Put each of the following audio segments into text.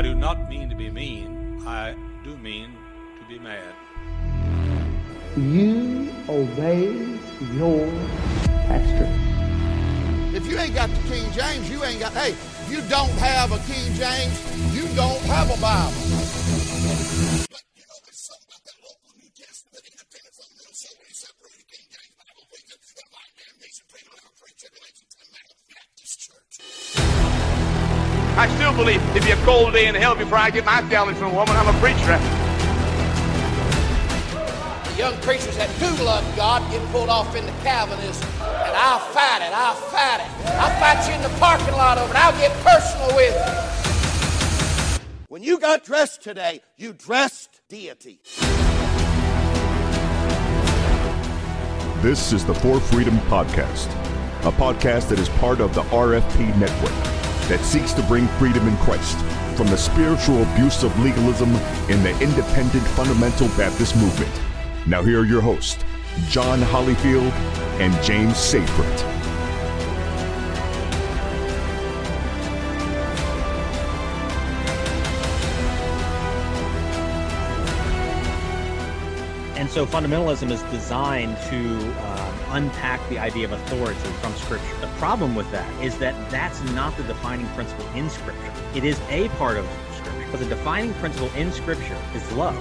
I do not mean to be mean. I do mean to be mad. You obey your pastor. If you ain't got the King James, you ain't got, hey, if you don't have a King James, you don't have a Bible. But, you know, there's something about that local New Testament independent fundamental soul when you separate the King James Bible preacher, the white man needs to preach whatever pre-tribulation Baptist church. I still believe if you're a cold day in hell before I get my challenge from a woman, I'm a preacher. The young preachers that do love God get pulled off into Calvinism, and I'll fight it, I'll fight it. I'll fight you in the parking lot over it, I'll get personal with you. When you got dressed today, you dressed deity. This is the For Freedom Podcast, a podcast that is part of the RFP network that seeks to bring freedom in Christ from the spiritual abuse of legalism in the independent fundamental Baptist movement. Now, here are your hosts, John Hollyfield and James Seyfried. So fundamentalism is designed to um, unpack the idea of authority from Scripture. The problem with that is that that's not the defining principle in Scripture. It is a part of Scripture, but the defining principle in Scripture is love.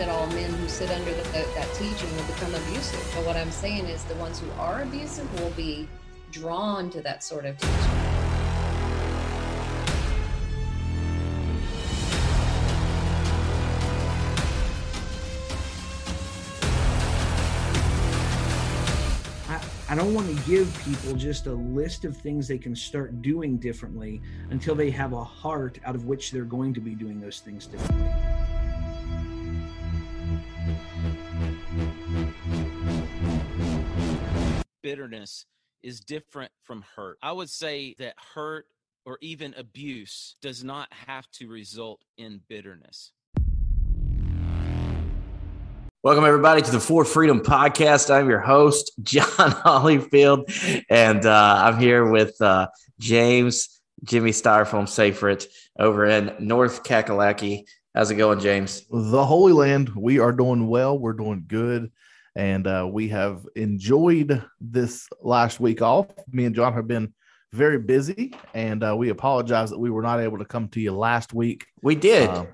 That all men who sit under the, that, teaching will become abusive, but what I'm saying is the ones who are abusive will be drawn to that sort of teaching. I don't want to give people just a list of things they can start doing differently until they have a heart out of which they're going to be doing those things differently. Bitterness is different from hurt. I would say that hurt or even abuse does not have to result in bitterness. Welcome, everybody, to the For Freedom Podcast. I'm your host, John Hollyfield, and uh, I'm here with uh, James Jimmy Styrofoam Seyfried over in North Kakalaki. How's it going, James? The Holy Land. We are doing well. We're doing good. And uh, we have enjoyed this last week off. Me and John have been very busy, and uh, we apologize that we were not able to come to you last week. We did. Uh,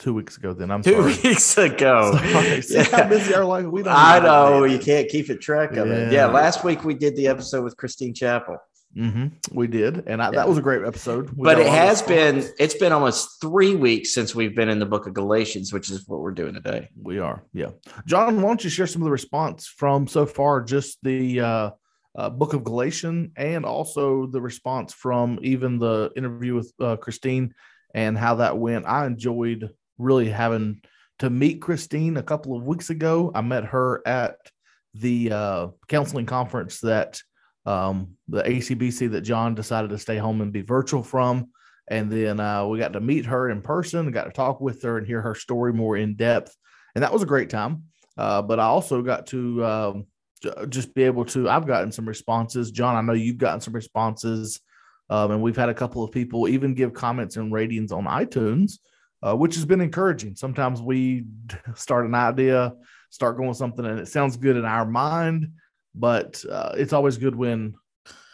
two weeks ago, then I'm Two sorry. weeks ago. Sorry. See how busy our life. We don't. I even know you can't keep it track of it. Yeah. Yeah, last week we did the episode with Christine Chappell, Mhm. We did, and I, Yeah. that was a great episode. We but it has been it's been almost three weeks since we've been in the Book of Galatians, which is what we're doing today. We are, yeah. John, why don't you share some of the response from so far, just the uh, uh, book of Galatian, and also the response from even the interview with uh, Christine and how that went. I enjoyed really having to meet Christine a couple of weeks ago. I met her at the uh, counseling conference that um, the ACBC that John decided to stay home and be virtual from. And then uh, we got to meet her in person, got to talk with her and hear her story more in depth. And that was a great time. Uh, but I also got to um, just be able to, I've gotten some responses. John, I know you've gotten some responses. Um, and we've had a couple of people even give comments and ratings on iTunes, uh, which has been encouraging. Sometimes we start an idea, start going something, and it sounds good in our mind, but uh, it's always good when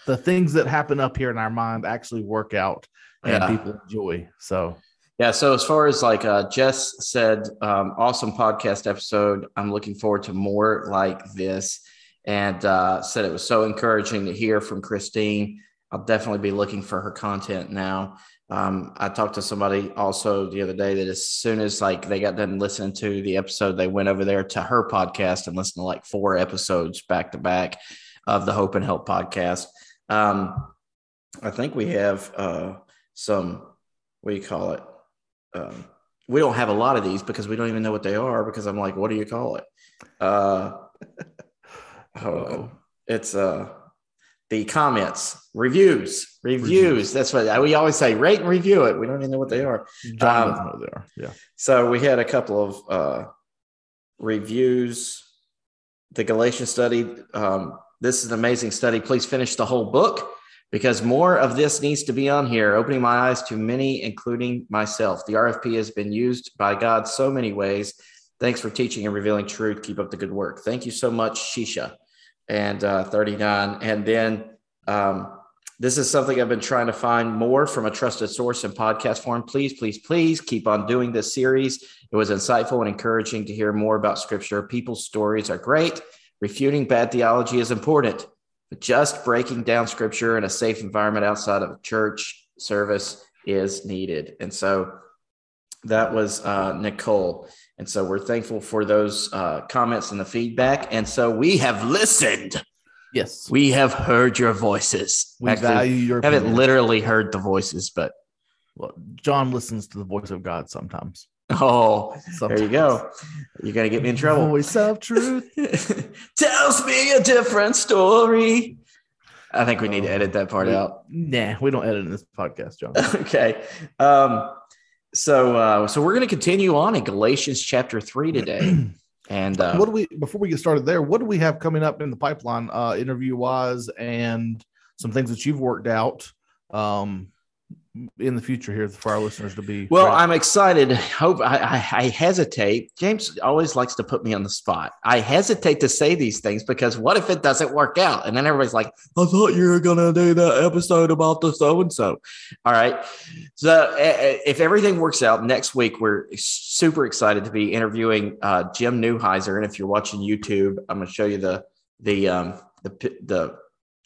the things that happen up here in our mind actually work out and Yeah. people enjoy. So, Yeah. So as far as like uh, Jess said, um, awesome podcast episode. I'm looking forward to more like this, and uh, said it was so encouraging to hear from Christine. I'll definitely be looking for her content now. Um, I talked to somebody also the other day that as soon as like they got done listening to the episode, they went over there to her podcast and listened to like four episodes back to back of the Hope and Help podcast. Um, I think we have uh, some, what do you call it? Um, we don't have a lot of these because we don't even know what they are because I'm like, what do you call it? Uh, on. It's uh, the comments, reviews, reviews. That's what we always say. Rate and review it. We don't even know what they are. John Um, doesn't know there. Yeah. So we had a couple of uh, reviews the Galatian study. Um, this is an amazing study. Please finish the whole book because more of this needs to be on here, opening my eyes to many, including myself. The RFP has been used by God so many ways. Thanks for teaching and revealing truth. Keep up the good work. Thank you so much, Shisha and uh, 39. And then um, this is something I've been trying to find more from a trusted source in podcast form. Please, please, please keep on doing this series. It was insightful and encouraging to hear more about scripture. People's stories are great. Refuting bad theology is important, but just breaking down scripture in a safe environment outside of a church service is needed. And so that was uh, Nicole. And so we're thankful for those uh, comments and the feedback. And so we have listened. Yes. We have heard your voices. We value your haven't opinion. literally heard the voices, but Well, John listens to the voice of God sometimes. oh, there you go. You're gonna get me in trouble. Voice of truth. Tells me a different story. I think we need to edit that part out. Nah, we don't edit in this podcast, John. okay. Um, so uh, so we're gonna continue on in Galatians chapter three today. And uh, what do we before we get started there? What do we have coming up in the pipeline, uh, interview wise, and some things that you've worked out um, in the future here for our listeners to be? Well, ready? I'm excited. Hope I, I, I hesitate. James always likes to put me on the spot. I hesitate to say these things because what if it doesn't work out? And then everybody's like, "I thought you were gonna do the episode about the so and so." All right. So uh, if everything works out next week, we're super excited to be interviewing uh, Jim Newheiser. And if you're watching YouTube, I'm going to show you the the um, the the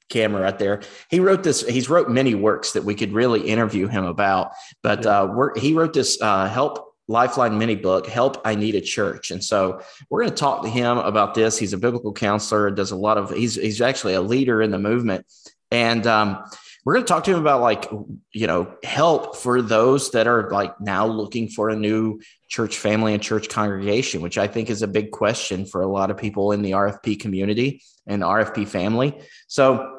camera right there. He wrote this. He's wrote many works that we could really interview him about. But uh, we're, he wrote this uh, help Lifeline mini book, Help I Need a Church. And so we're going to talk to him about this. He's a biblical counselor, does a lot of, he's, he's actually a leader in the movement. And um, we're going to talk to him about like, you know, help for those that are like now looking for a new church family and church congregation, which I think is a big question for a lot of people in the RFP community and RFP family. So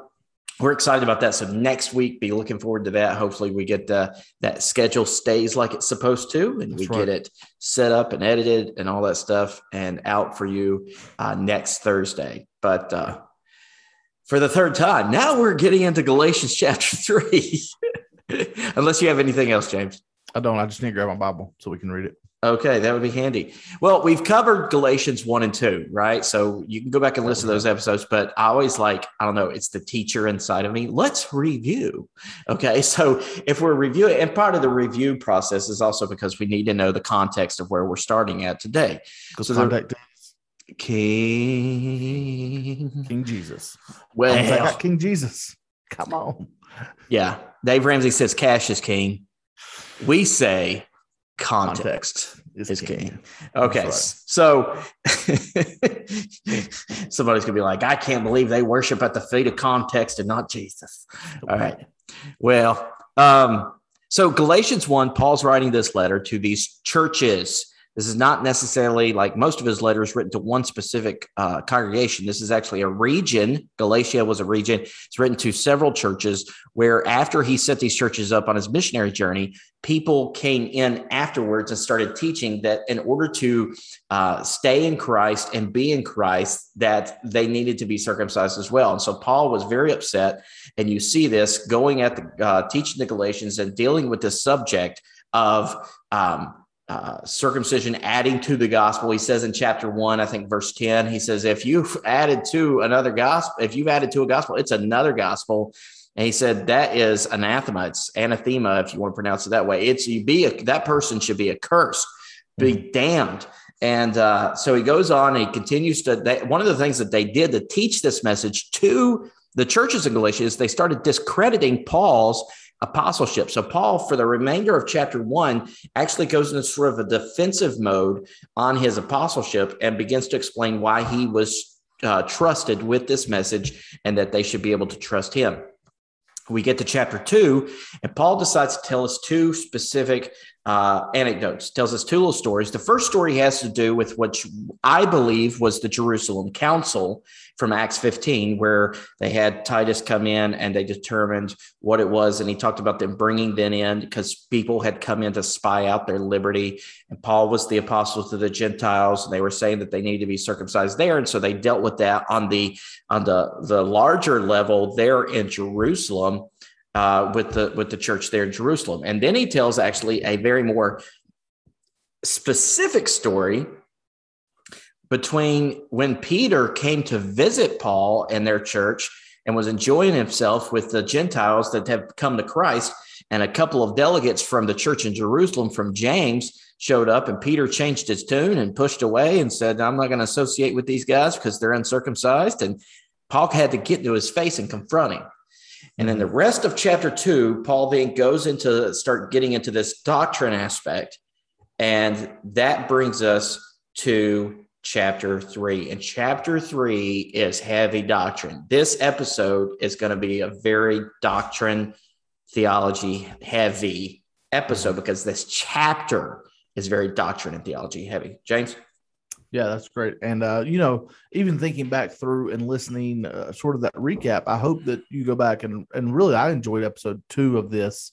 we're excited about that. So next week, be looking forward to that. Hopefully, we get uh, that schedule stays like it's supposed to, and we right. get it set up and edited and all that stuff and out for you uh, next Thursday. But uh, for the third time, now we're getting into Galatians chapter three. Unless you have anything else, James. I don't. I just need to grab my Bible so we can read it. Okay, that would be handy. Well, we've covered Galatians 1 and 2, right? So you can go back and listen to those episodes, but I always like, I don't know, it's the teacher inside of me. Let's review. Okay, so if we're reviewing, and part of the review process is also because we need to know the context of where we're starting at today. Because So the- contact King, King Jesus. well, King Jesus. Come on. yeah, Dave Ramsey says cash is king. We say context, is is king. king. Okay, so somebody's gonna be like, I can't believe they worship at the feet of context and not Jesus. All right. Well, um, so Galatians 1, Paul's writing this letter to these churches. This is not necessarily like most of his letters written to one specific uh, congregation. This is actually a region. Galatia was a region. It's written to several churches where, after he set these churches up on his missionary journey, people came in afterwards and started teaching that in order to uh, stay in Christ and be in Christ, that they needed to be circumcised as well. And so Paul was very upset and you see this going at the uh, teaching the Galatians and dealing with this subject of um, uh, circumcision adding to the gospel. He says in chapter one, I think verse 10, he says, if you've added to another gospel, if you've added to a gospel, it's another gospel. And he said that is anathema. It's anathema, if you want to pronounce it that way. It's you be a, that person should be accursed, be damned. And uh, so he goes on and he continues to. They, one of the things that they did to teach this message to the churches in Galatia is they started discrediting Paul's apostleship. So Paul, for the remainder of chapter one, actually goes into sort of a defensive mode on his apostleship and begins to explain why he was uh, trusted with this message and that they should be able to trust him. We get to chapter two, and Paul decides to tell us two specific uh, anecdotes. Tells us two little stories. The first story has to do with which I believe was the Jerusalem Council from Acts 15, where they had Titus come in and they determined what it was. And he talked about them bringing them in because people had come in to spy out their liberty. And Paul was the apostle to the Gentiles, and they were saying that they needed to be circumcised there. And so they dealt with that on the on the, the larger level there in Jerusalem. Uh, with the with the church there in Jerusalem, and then he tells actually a very more specific story between when Peter came to visit Paul and their church and was enjoying himself with the Gentiles that have come to Christ, and a couple of delegates from the church in Jerusalem from James showed up, and Peter changed his tune and pushed away and said, I'm not going to associate with these guys because they're uncircumcised. And Paul had to get into his face and confront him. And then the rest of chapter two, Paul then goes into start getting into this doctrine aspect. And that brings us to chapter three. And chapter three is heavy doctrine. This episode is going to be a very doctrine, theology heavy episode mm-hmm. because this chapter is very doctrine and theology heavy. James? Yeah, that's great. And, uh, you know, even thinking back through and listening, uh, sort of that recap, I hope that you go back and, and really, I enjoyed episode two of this,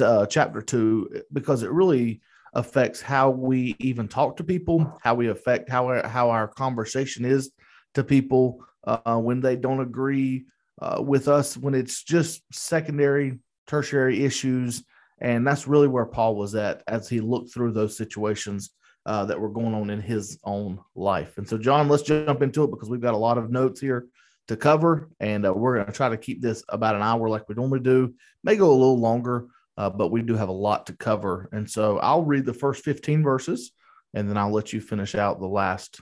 uh, chapter two, because it really affects how we even talk to people, how we affect how our, how our conversation is to people uh, when they don't agree uh, with us, when it's just secondary, tertiary issues. And that's really where Paul was at as he looked through those situations uh, that were going on in his own life. And so, John, let's jump into it because we've got a lot of notes here to cover, and uh, we're going to try to keep this about an hour like we normally do. May go a little longer, uh, but we do have a lot to cover. And so I'll read the first 15 verses and then I'll let you finish out the last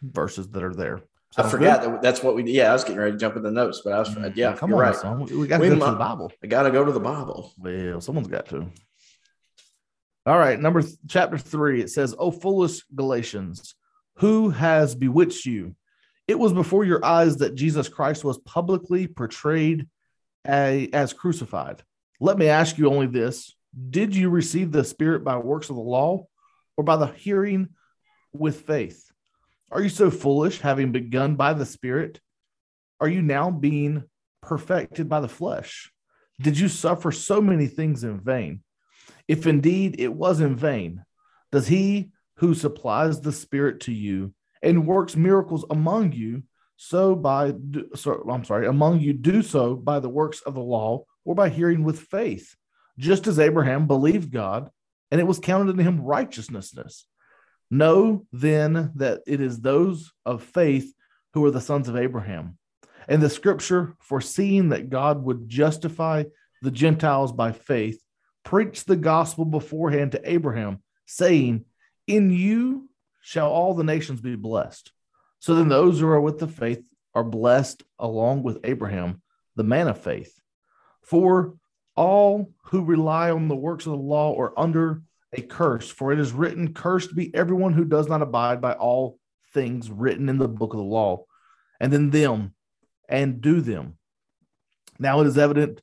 verses that are there. Sounds I forgot that that's what we Yeah, I was getting ready to jump in the notes, but I was mm, yeah, come on, right. Son. We got to go to the Bible. I got to go to the Bible. Well, someone's got to. All right, number th- chapter three. It says, "O foolish Galatians, who has bewitched you? It was before your eyes that Jesus Christ was publicly portrayed a, as crucified. Let me ask you only this Did you receive the Spirit by works of the law or by the hearing with faith? Are you so foolish, having begun by the Spirit? Are you now being perfected by the flesh? Did you suffer so many things in vain? If indeed it was in vain, does he who supplies the Spirit to you and works miracles among you, so by so, I'm sorry, among you do so by the works of the law or by hearing with faith, just as Abraham believed God and it was counted to him righteousness. Know then that it is those of faith who are the sons of Abraham. And the scripture, foreseeing that God would justify the Gentiles by faith, preached the gospel beforehand to Abraham, saying, In you shall all the nations be blessed. So then those who are with the faith are blessed along with Abraham, the man of faith. For all who rely on the works of the law are under a curse, for it is written, Cursed be everyone who does not abide by all things written in the book of the law, and then them and do them. Now it is evident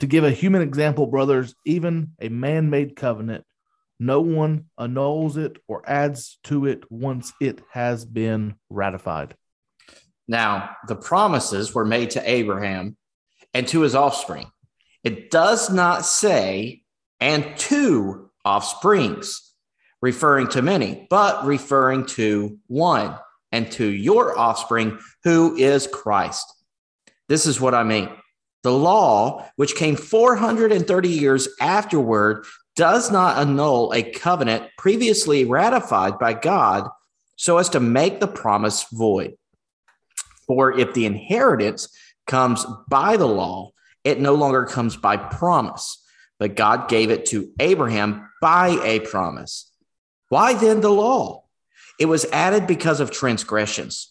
To give a human example, brothers, even a man made covenant, no one annuls it or adds to it once it has been ratified. Now, the promises were made to Abraham and to his offspring. It does not say, and two offsprings, referring to many, but referring to one and to your offspring, who is Christ. This is what I mean. The law, which came 430 years afterward, does not annul a covenant previously ratified by God so as to make the promise void. For if the inheritance comes by the law, it no longer comes by promise, but God gave it to Abraham by a promise. Why then the law? It was added because of transgressions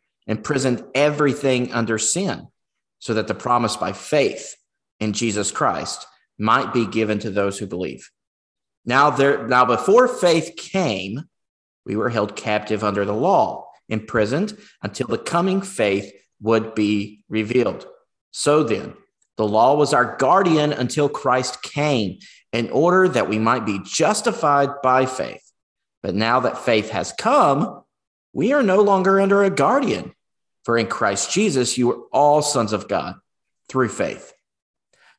imprisoned everything under sin, so that the promise by faith in Jesus Christ might be given to those who believe. Now there now before faith came, we were held captive under the law, imprisoned until the coming faith would be revealed. So then, the law was our guardian until Christ came in order that we might be justified by faith. But now that faith has come, we are no longer under a guardian. For in Christ Jesus, you are all sons of God through faith.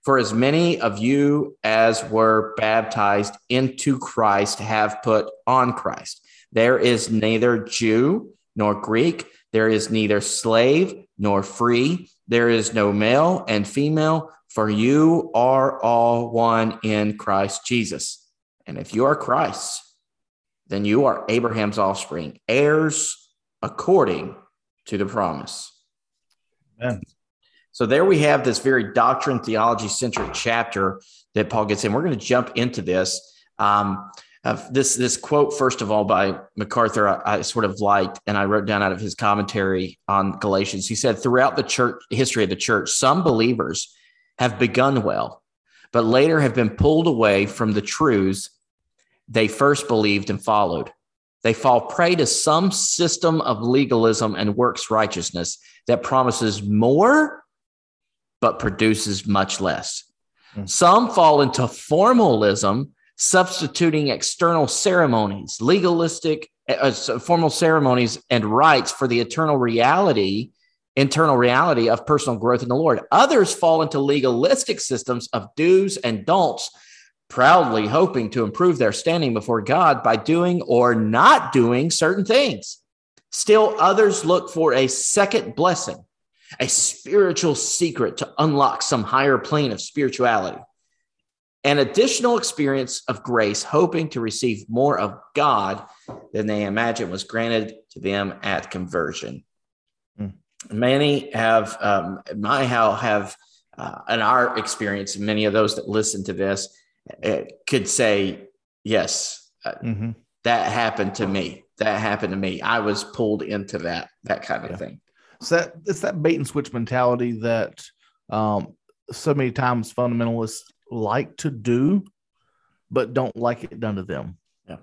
For as many of you as were baptized into Christ have put on Christ. There is neither Jew nor Greek, there is neither slave nor free, there is no male and female, for you are all one in Christ Jesus. And if you are Christ, then you are Abraham's offspring, heirs according to the promise. Amen. So there we have this very doctrine theology centric chapter that Paul gets in. We're going to jump into this. Um, uh, this this quote first of all by MacArthur I, I, sort of liked, and I wrote down out of his commentary on Galatians. He said, throughout the church history of the church, some believers have begun well, but later have been pulled away from the truths they first believed and followed. They fall prey to some system of legalism and works righteousness that promises more, but produces much less. Mm. Some fall into formalism, substituting external ceremonies, legalistic uh, formal ceremonies and rites for the eternal reality, internal reality of personal growth in the Lord. Others fall into legalistic systems of do's and don'ts proudly hoping to improve their standing before God by doing or not doing certain things. Still, others look for a second blessing, a spiritual secret to unlock some higher plane of spirituality, an additional experience of grace, hoping to receive more of God than they imagine was granted to them at conversion. Mm. Many have, um, my how have, uh, in our experience, many of those that listen to this, could say, yes, uh, mm-hmm. that happened to me. That happened to me. I was pulled into that, that kind of yeah. thing. So that it's that bait and switch mentality that um, so many times fundamentalists like to do, but don't like it done to them. Yeah.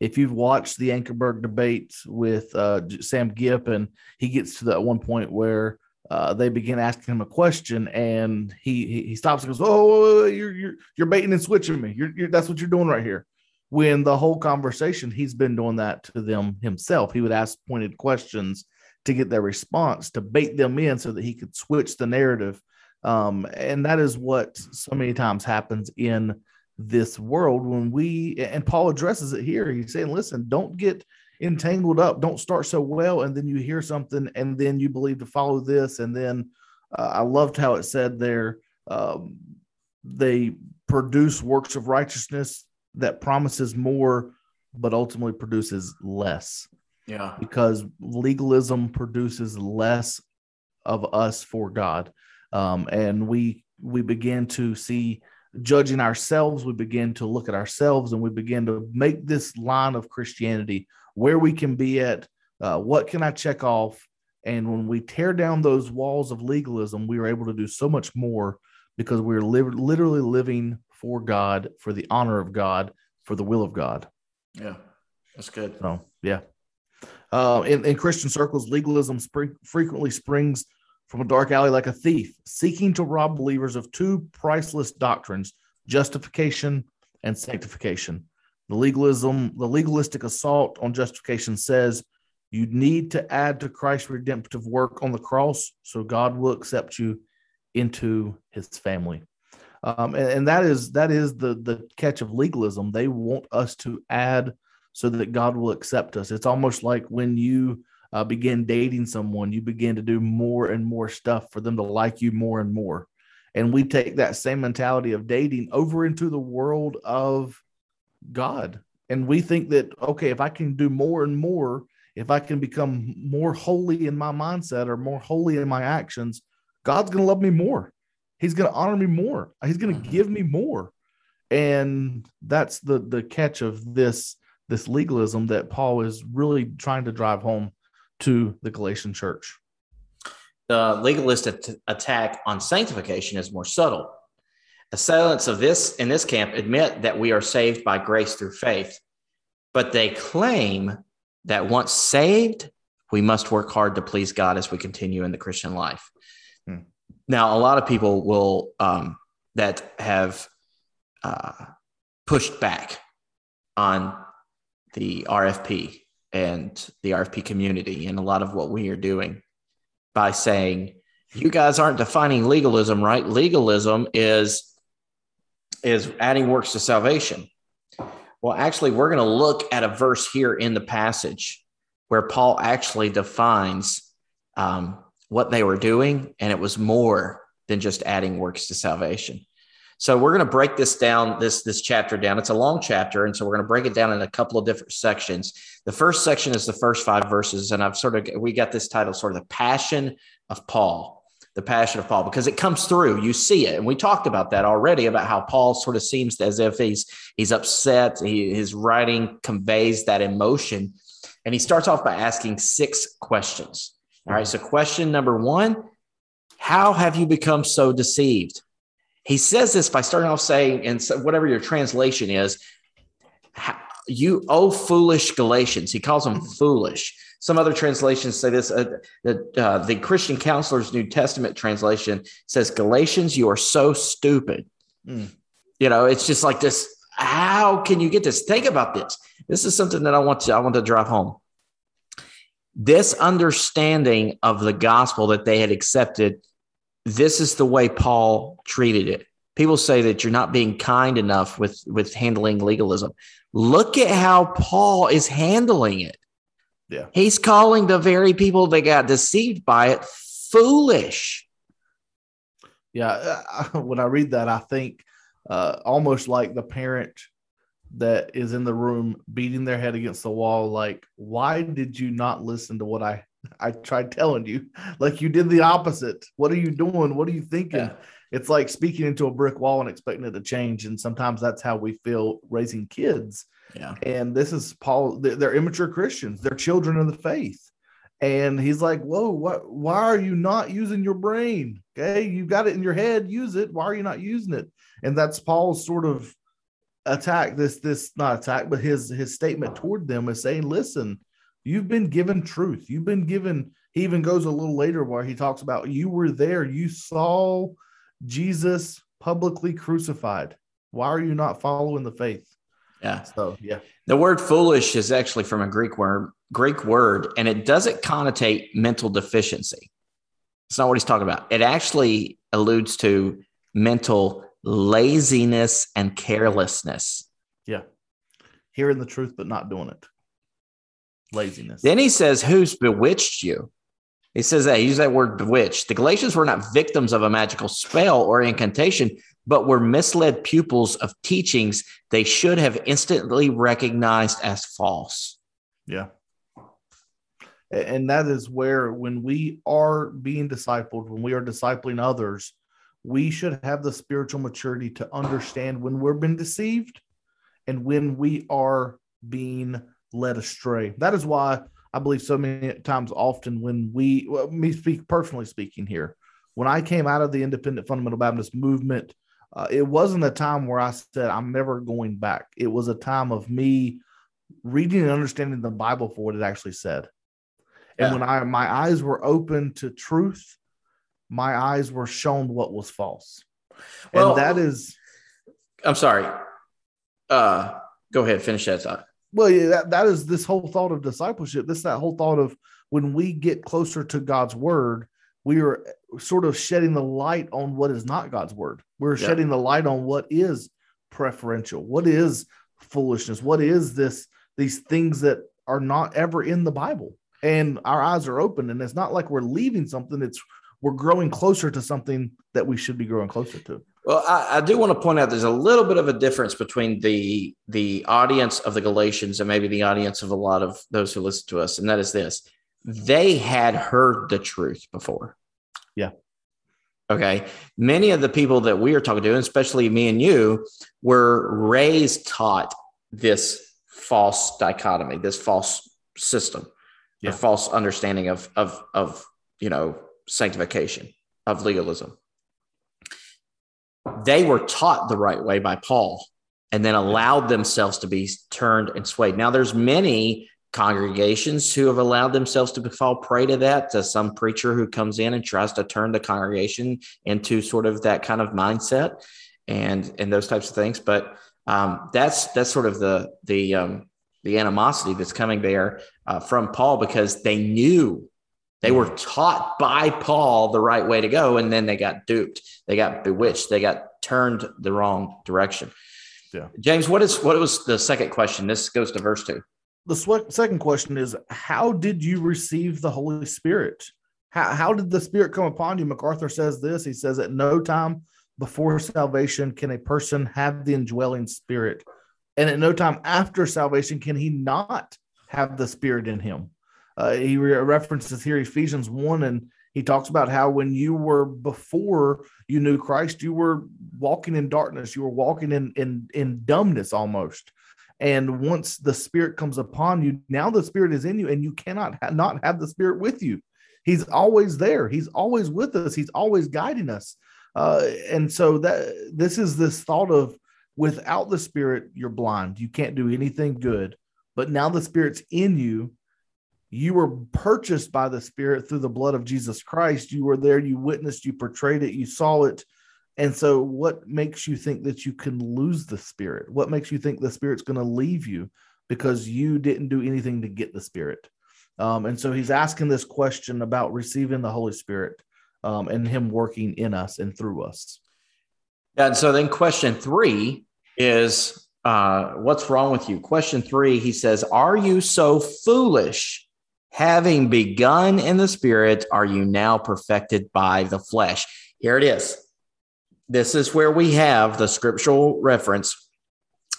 If you've watched the Ankerberg debate with uh, Sam Gipp, and he gets to that one point where uh, they begin asking him a question, and he he, he stops and goes, "Oh, you're you're you're baiting and switching me. You're, you're that's what you're doing right here." When the whole conversation, he's been doing that to them himself. He would ask pointed questions to get their response, to bait them in, so that he could switch the narrative. Um, and that is what so many times happens in this world when we and Paul addresses it here. He's saying, "Listen, don't get." Entangled up. Don't start so well, and then you hear something, and then you believe to follow this, and then uh, I loved how it said there um, they produce works of righteousness that promises more, but ultimately produces less. Yeah, because legalism produces less of us for God, um, and we we begin to see judging ourselves we begin to look at ourselves and we begin to make this line of christianity where we can be at, uh, what can I check off. And when we tear down those walls of legalism, we are able to do so much more because we're li- literally living for God, for the honor of God, for the will of God. Yeah, that's good. So, yeah. Uh, in, in Christian circles, legalism spring, frequently springs from a dark alley like a thief, seeking to rob believers of two priceless doctrines justification and sanctification. The legalism, the legalistic assault on justification says you need to add to Christ's redemptive work on the cross so God will accept you into his family. Um, and, and that is that is the the catch of legalism. They want us to add so that God will accept us. It's almost like when you uh, begin dating someone, you begin to do more and more stuff for them to like you more and more. And we take that same mentality of dating over into the world of God. And we think that, okay, if I can do more and more, if I can become more holy in my mindset or more holy in my actions, God's going to love me more. He's going to honor me more. He's going to mm-hmm. give me more. And that's the the catch of this this legalism that Paul is really trying to drive home to the Galatian church. The legalist at- attack on sanctification is more subtle. Assailants of this in this camp admit that we are saved by grace through faith, but they claim that once saved, we must work hard to please God as we continue in the Christian life. Hmm. Now, a lot of people will um, that have uh, pushed back on the RFP and the RFP community and a lot of what we are doing by saying, you guys aren't defining legalism right. Legalism is is adding works to salvation. Well, actually, we're going to look at a verse here in the passage where Paul actually defines um, what they were doing, and it was more than just adding works to salvation. So we're going to break this down, this this chapter down. It's a long chapter, and so we're going to break it down in a couple of different sections. The first section is the first five verses, and I've sort of we got this title, sort of the passion of Paul, the passion of Paul, because it comes through. You see it, and we talked about that already about how Paul sort of seems as if he's he's upset. He, his writing conveys that emotion, and he starts off by asking six questions. All right, so question number one: How have you become so deceived? He says this by starting off saying, and so whatever your translation is, you, oh, foolish Galatians. He calls them foolish. Some other translations say this. Uh, the, uh, the Christian Counselor's New Testament translation says, Galatians, you are so stupid. Mm. You know, it's just like this. How can you get this? Think about this. This is something that I want to I want to drive home. This understanding of the gospel that they had accepted this is the way Paul treated it. People say that you're not being kind enough with, with handling legalism. Look at how Paul is handling it. Yeah. He's calling the very people that got deceived by it foolish. Yeah. When I read that, I think uh, almost like the parent that is in the room beating their head against the wall, like, why did you not listen to what I I tried telling you, like you did the opposite. What are you doing? What are you thinking? Yeah. It's like speaking into a brick wall and expecting it to change. And sometimes that's how we feel raising kids. Yeah. And this is Paul, they're immature Christians, they're children of the faith. And he's like, Whoa, what why are you not using your brain? Okay, you've got it in your head, use it. Why are you not using it? And that's Paul's sort of attack, this, this not attack, but his his statement toward them is saying, Listen, You've been given truth. You've been given, he even goes a little later where he talks about you were there. You saw Jesus publicly crucified. Why are you not following the faith? Yeah. So, yeah. The word foolish is actually from a Greek word, Greek word, and it doesn't connotate mental deficiency. It's not what he's talking about. It actually alludes to mental laziness and carelessness. Yeah. Hearing the truth, but not doing it laziness. Then he says, Who's bewitched you? He says that he used that word bewitched. The Galatians were not victims of a magical spell or incantation, but were misled pupils of teachings they should have instantly recognized as false. Yeah. And that is where, when we are being discipled, when we are discipling others, we should have the spiritual maturity to understand when we're being deceived and when we are being led astray. That is why I believe so many times often when we, well, me speak personally speaking here, when I came out of the independent fundamental Baptist movement, uh, it wasn't a time where I said, I'm never going back. It was a time of me reading and understanding the Bible for what it actually said. And yeah. when I my eyes were open to truth, my eyes were shown what was false. Well, and that is I'm sorry. Uh go ahead, finish that thought well yeah, that, that is this whole thought of discipleship this that whole thought of when we get closer to god's word we are uh, sort of shedding the light on what is not god's word we're yeah. shedding the light on what is preferential what is foolishness what is this these things that are not ever in the bible and our eyes are open. And it's not like we're leaving something, it's we're growing closer to something that we should be growing closer to. Well, I, I, do want to point out there's a little bit of a difference between the the audience of the Galatians and maybe the audience of a lot of those who listen to us, and that is this: they had heard the truth before. Yeah. Okay. Many of the people that we are talking to, and especially me and you, were raised taught this false dichotomy, this false system, yeah. a false understanding of of of you know sanctification, of legalism they were taught the right way by Paul and then allowed themselves to be turned and swayed. Now, there's many congregations who have allowed themselves to fall prey to that to some preacher who comes in and tries to turn the congregation into sort of that kind of mindset and and those types of things but um, that's that's sort of the the um, the animosity that's coming there uh, from paul because they knew they were taught by Paul the right way to go, and then they got duped. They got bewitched. They got turned the wrong direction. Yeah. James, what is what was the second question? This goes to verse two. The sw- second question is How did you receive the Holy Spirit? How, how did the Spirit come upon you? MacArthur says this. He says, At no time before salvation can a person have the indwelling Spirit. And at no time after salvation can he not have the Spirit in him. Uh, he re- references here Ephesians 1 and he talks about how when you were before you knew Christ, you were walking in darkness, you were walking in in in dumbness almost. And once the Spirit comes upon you, now the Spirit is in you, and you cannot ha- not have the Spirit with you. He's always there. He's always with us. He's always guiding us. Uh, and so that this is this thought of without the Spirit, you're blind. You can't do anything good. But now the Spirit's in you you were purchased by the spirit through the blood of jesus christ you were there you witnessed you portrayed it you saw it and so what makes you think that you can lose the spirit? What makes you think the spirit's going to leave you because you didn't do anything to get the spirit? Um, and so he's asking this question about receiving the holy spirit um, and him working in us and through us. And so then question three is uh, what's wrong with you? Question three he says are you so foolish? Having begun in the spirit, are you now perfected by the flesh? Here it is. This is where we have the scriptural reference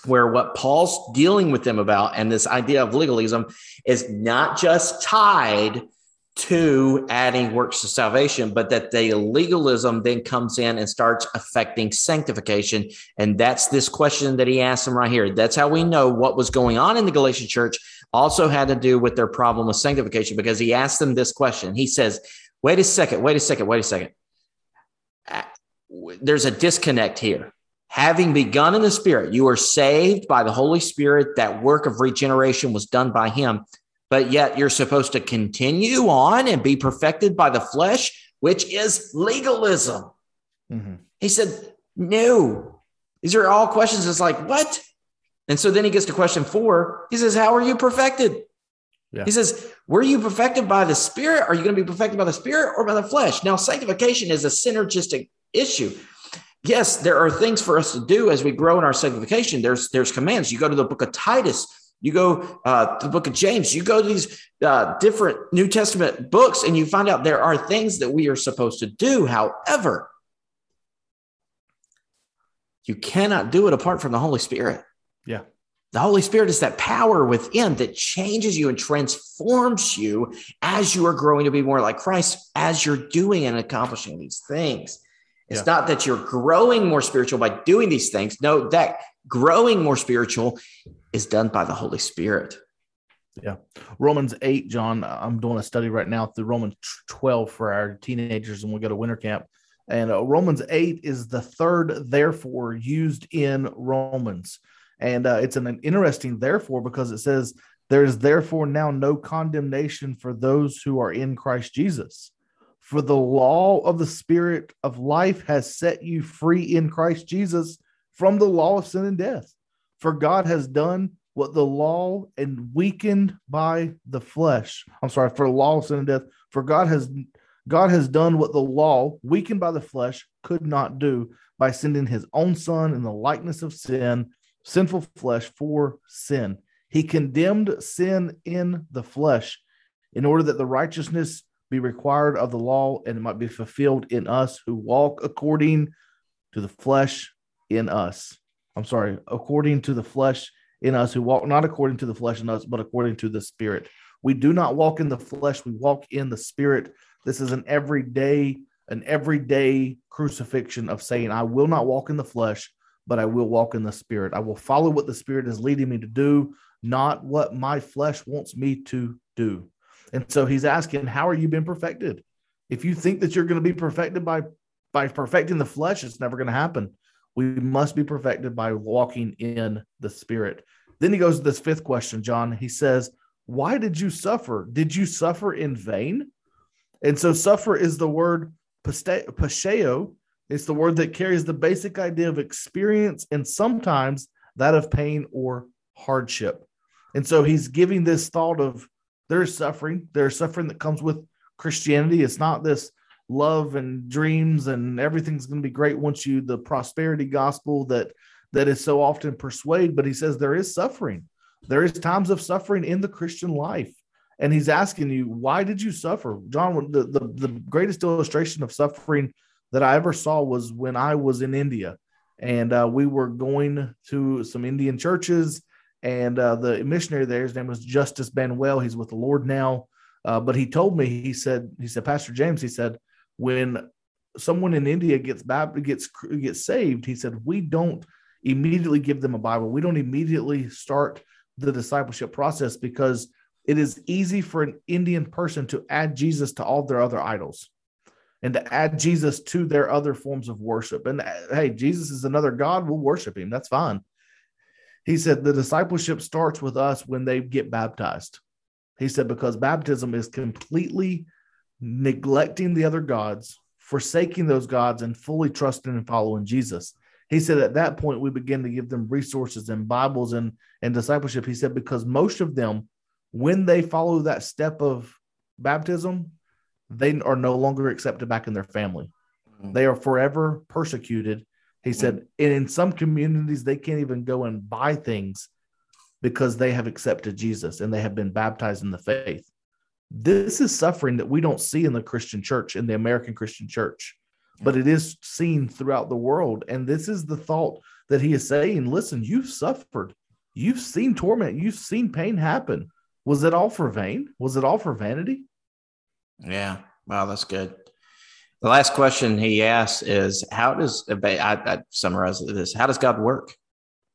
where what Paul's dealing with them about and this idea of legalism is not just tied to adding works to salvation, but that the legalism then comes in and starts affecting sanctification. And that's this question that he asked them right here. That's how we know what was going on in the Galatian church also had to do with their problem with sanctification because he asked them this question. He says, Wait a second, wait a second, wait a second. There's a disconnect here. Having begun in the Spirit, you are saved by the Holy Spirit. That work of regeneration was done by Him, but yet you're supposed to continue on and be perfected by the flesh, which is legalism. Mm-hmm. He said, No. These are all questions. It's like, what? And so then he gets to question four. He says, How are you perfected? Yeah. He says, Were you perfected by the Spirit? Are you going to be perfected by the Spirit or by the flesh? Now, sanctification is a synergistic issue. Yes, there are things for us to do as we grow in our sanctification. There's there's commands. You go to the book of Titus, you go uh, to the book of James, you go to these uh, different New Testament books, and you find out there are things that we are supposed to do. However, you cannot do it apart from the Holy Spirit. Yeah. The Holy Spirit is that power within that changes you and transforms you as you are growing to be more like Christ as you're doing and accomplishing these things. It's yeah. not that you're growing more spiritual by doing these things. No, that growing more spiritual is done by the Holy Spirit. Yeah. Romans 8, John, I'm doing a study right now through Romans 12 for our teenagers, and we'll go to winter camp. And uh, Romans 8 is the third, therefore, used in Romans. And uh, it's an, interesting, therefore, because it says, There is therefore now no condemnation for those who are in Christ Jesus. For the law of the Spirit of life has set you free in Christ Jesus from the law of sin and death. For God has done what the law and weakened by the flesh. I'm sorry, for the law of sin and death. For God has God has done what the law, weakened by the flesh, could not do by sending his own son in the likeness of sin sinful flesh for sin. He condemned sin in the flesh in order that the righteousness be required of the law and it might be fulfilled in us who walk according to the flesh in us. I'm sorry, according to the flesh in us who walk not according to the flesh in us, but according to the spirit. We do not walk in the flesh, we walk in the spirit. This is an everyday, an everyday crucifixion of saying, I will not walk in the flesh, but I will walk in the spirit. I will follow what the spirit is leading me to do, not what my flesh wants me to do. And so he's asking, How are you being perfected? If you think that you're going to be perfected by by perfecting the flesh, it's never going to happen. We must be perfected by walking in the spirit. Then he goes to this fifth question, John. He says, Why did you suffer? Did you suffer in vain? And so, suffer is the word pascho. It's the word that carries the basic idea of experience and sometimes that of pain or hardship. And so, he's giving this thought of there's suffering. There's suffering that comes with Christianity. It's not this love and dreams and everything's going to be great once you the prosperity gospel that that is so often persuade but he says there is suffering there is times of suffering in the christian life and he's asking you why did you suffer john the, the, the greatest illustration of suffering that i ever saw was when i was in india and uh, we were going to some indian churches and uh, the missionary there his name was justice benwell he's with the lord now uh, but he told me he said he said pastor james he said when someone in India gets gets gets saved, he said, we don't immediately give them a Bible. We don't immediately start the discipleship process because it is easy for an Indian person to add Jesus to all their other idols and to add Jesus to their other forms of worship. And hey, Jesus is another God, we'll worship him. That's fine. He said the discipleship starts with us when they get baptized. He said because baptism is completely neglecting the other gods, forsaking those gods, and fully trusting and following Jesus. He said at that point we begin to give them resources and Bibles and, and discipleship. He said, because most of them, when they follow that step of baptism, they are no longer accepted back in their family. Mm-hmm. They are forever persecuted. He said, and in some communities, they can't even go and buy things because they have accepted Jesus and they have been baptized in the faith. This is suffering that we don't see in the Christian church, in the American Christian church, but it is seen throughout the world. And this is the thought that he is saying listen, you've suffered, you've seen torment, you've seen pain happen. Was it all for vain? Was it all for vanity? Yeah. Wow, that's good. The last question he asks is How does, I, I summarize this, how does God work?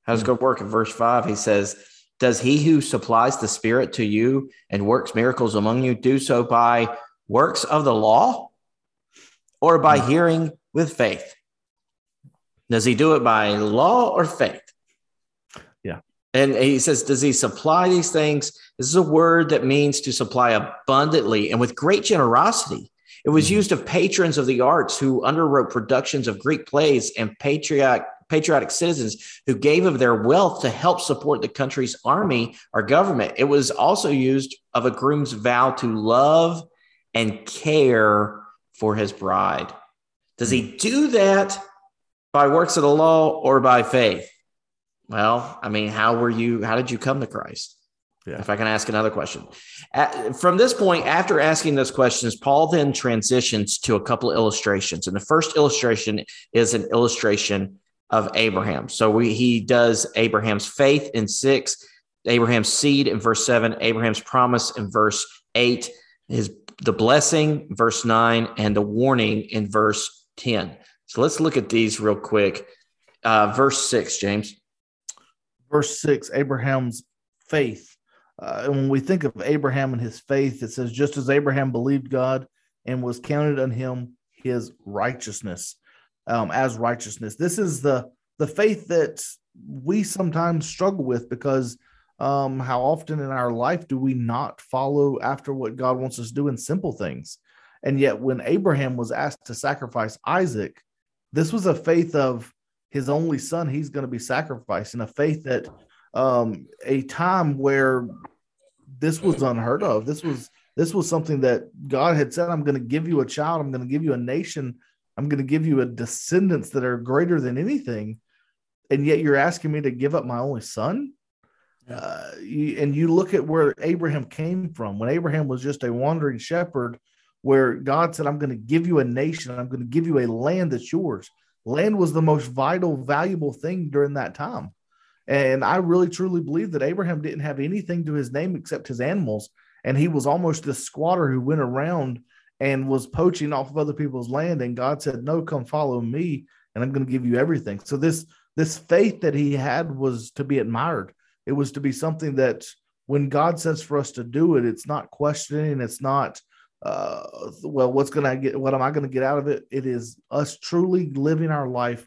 How does hmm. God work? In verse five, he says, does he who supplies the Spirit to you and works miracles among you do so by works of the law or by hearing with faith? Does he do it by law or faith? Yeah. And he says, Does he supply these things? This is a word that means to supply abundantly and with great generosity. It was mm-hmm. used of patrons of the arts who underwrote productions of Greek plays and patriotic patriotic citizens who gave of their wealth to help support the country's army or government. It was also used of a groom's vow to love and care for his bride. Does he do that by works of the law or by faith? Well, I mean, how were you? How did you come to Christ? Yeah. If I can ask another question. At, from this point, after asking those questions, Paul then transitions to a couple of illustrations. And the first illustration is an illustration of Abraham. So we, he does Abraham's faith in six, Abraham's seed in verse seven, Abraham's promise in verse eight, his the blessing, verse nine, and the warning in verse 10. So let's look at these real quick. Uh, verse six, James. Verse six, Abraham's faith. Uh, and when we think of Abraham and his faith, it says, just as Abraham believed God and was counted on him his righteousness um, as righteousness. This is the the faith that we sometimes struggle with because um, how often in our life do we not follow after what God wants us to do in simple things? And yet, when Abraham was asked to sacrifice Isaac, this was a faith of his only son, he's going to be sacrificed, and a faith that um, a time where this was unheard of. This was this was something that God had said, I'm going to give you a child, I'm going to give you a nation I'm going to give you a descendants that are greater than anything. And yet you're asking me to give up my only son. Uh, you, and you look at where Abraham came from when Abraham was just a wandering shepherd, where God said, I'm going to give you a nation, I'm going to give you a land that's yours. Land was the most vital, valuable thing during that time. And I really truly believe that Abraham didn't have anything to his name except his animals. And he was almost this squatter who went around and was poaching off of other people's land. And God said, No, come follow me, and I'm going to give you everything. So this this faith that he had was to be admired. It was to be something that when God says for us to do it, it's not questioning, it's not uh well, what's gonna get what am I gonna get out of it? It is us truly living our life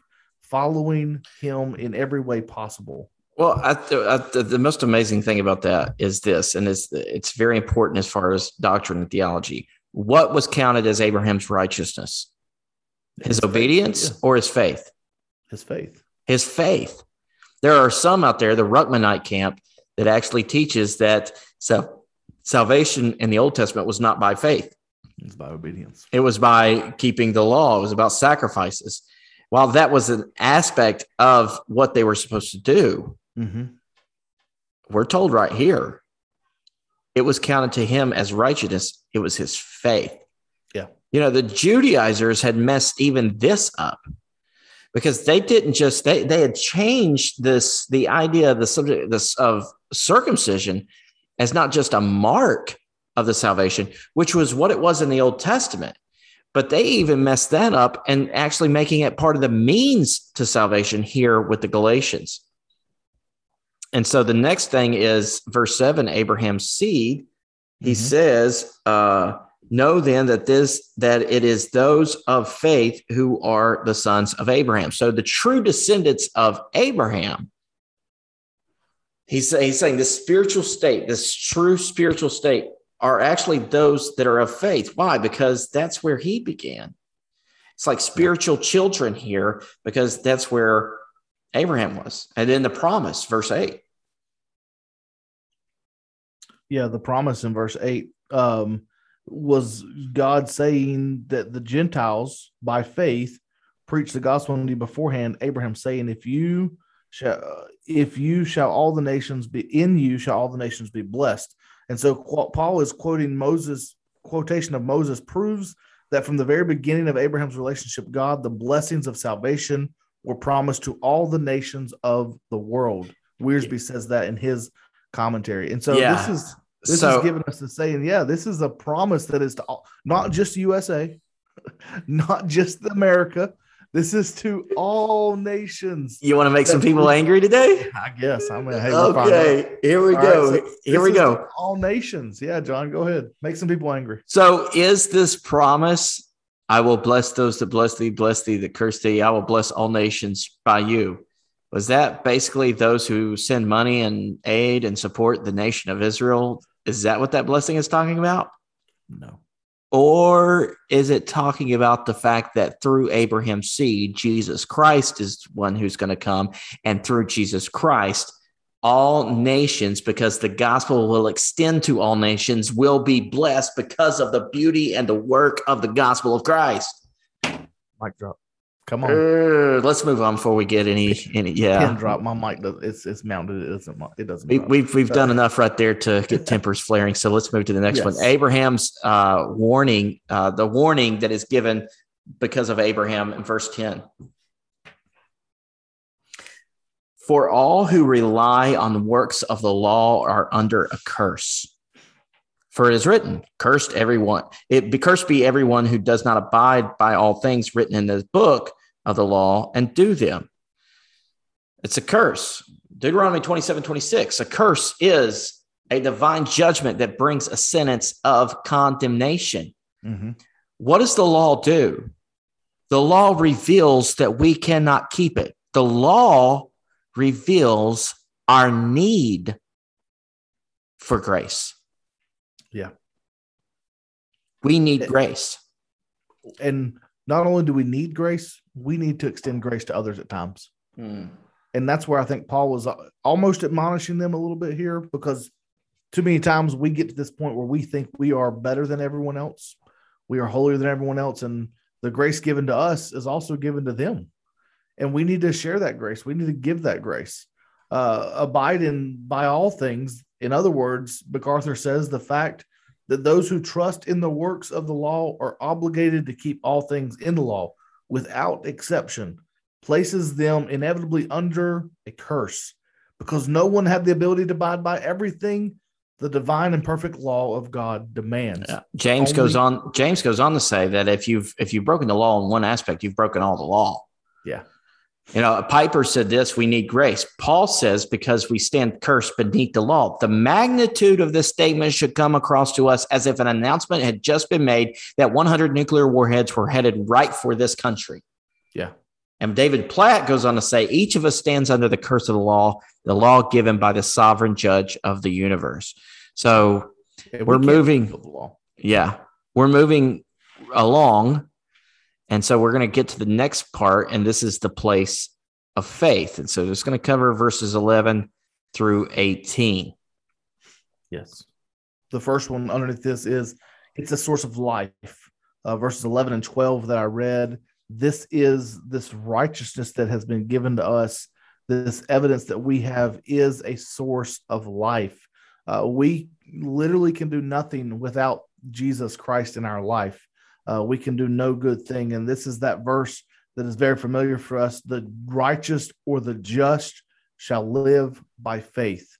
following him in every way possible. Well, I, I, the most amazing thing about that is this, and it's it's very important as far as doctrine and theology. What was counted as Abraham's righteousness? His, his obedience faith, yeah. or his faith? His faith. His faith. There are some out there, the Ruckmanite camp, that actually teaches that so salvation in the Old Testament was not by faith. It's by obedience. It was by keeping the law. It was about sacrifices while that was an aspect of what they were supposed to do, mm-hmm. we're told right here it was counted to him as righteousness. It was his faith. Yeah. You know, the Judaizers had messed even this up because they didn't just they they had changed this the idea of the subject this of circumcision as not just a mark of the salvation, which was what it was in the Old Testament. But they even messed that up and actually making it part of the means to salvation here with the Galatians. And so the next thing is verse 7 Abraham's seed. He mm-hmm. says, uh, Know then that this that it is those of faith who are the sons of Abraham. So the true descendants of Abraham. He's, he's saying this spiritual state, this true spiritual state are actually those that are of faith. Why? Because that's where he began. It's like spiritual children here because that's where Abraham was. And then the promise, verse 8. Yeah, the promise in verse 8 um, was God saying that the Gentiles, by faith, preach the gospel unto you beforehand. Abraham saying, If you shall, if you shall all the nations be in you, shall all the nations be blessed. And so Paul is quoting Moses, quotation of Moses proves that from the very beginning of Abraham's relationship, God, the blessings of salvation were promised to all the nations of the world. Wiersbe says that in his commentary. And so yeah. this is this so, is giving us the saying, yeah, this is a promise that is to all, not just USA, not just America, this is to all nations. You want to make some people angry today? I guess. I'm gonna. Hey, okay, here we all go. Right, so here we go. All nations. Yeah, John, go ahead. Make some people angry. So, is this promise? I will bless those that bless thee, bless thee that curse thee. I will bless all nations by you. Was that basically those who send money and aid and support the nation of Israel? Is that what that blessing is talking about? No. Or is it talking about the fact that through Abraham's seed, Jesus Christ is one who's going to come, and through Jesus Christ, all nations, because the gospel will extend to all nations, will be blessed because of the beauty and the work of the gospel of Christ? Mic drop. Come on. Uh, let's move on before we get any any. Yeah, Pin drop. My mic does. It's it's mounted. It doesn't. It doesn't. We, have we've, we've done enough right there to get tempers flaring. So let's move to the next yes. one. Abraham's uh, warning. Uh, the warning that is given because of Abraham in verse ten. For all who rely on the works of the law are under a curse. For it is written, cursed everyone. It be cursed be everyone who does not abide by all things written in this book of the law and do them. It's a curse. Deuteronomy 27 26. A curse is a divine judgment that brings a sentence of condemnation. Mm-hmm. What does the law do? The law reveals that we cannot keep it. The law reveals our need for grace. We need grace. And not only do we need grace, we need to extend grace to others at times. Hmm. And that's where I think Paul was almost admonishing them a little bit here because too many times we get to this point where we think we are better than everyone else. We are holier than everyone else. And the grace given to us is also given to them. And we need to share that grace. We need to give that grace. uh, abide in by all things. In other words, MacArthur says the fact that those who trust in the works of the law are obligated to keep all things in the law without exception places them inevitably under a curse because no one had the ability to abide by everything the divine and perfect law of God demands. Yeah. James Only, goes on. James goes on to say that if you've if you've broken the law in one aspect, you've broken all the law. Yeah. You know, Piper said this: we need grace. Paul says because we stand cursed beneath the law. The magnitude of this statement should come across to us as if an announcement had just been made that 100 nuclear warheads were headed right for this country. Yeah. And David Platt goes on to say each of us stands under the curse of the law, the law given by the sovereign judge of the universe. So yeah, we moving. Yeah, we're moving along. And so we're going to get to the next part, and this is the place of faith. And so it's going to cover verses 11 through 18. Yes. The first one underneath this is it's a source of life. Uh, verses 11 and 12 that I read this is this righteousness that has been given to us this evidence that we have is a source of life uh, we literally can do nothing without jesus christ in our life uh, we can do no good thing and this is that verse that is very familiar for us the righteous or the just shall live by faith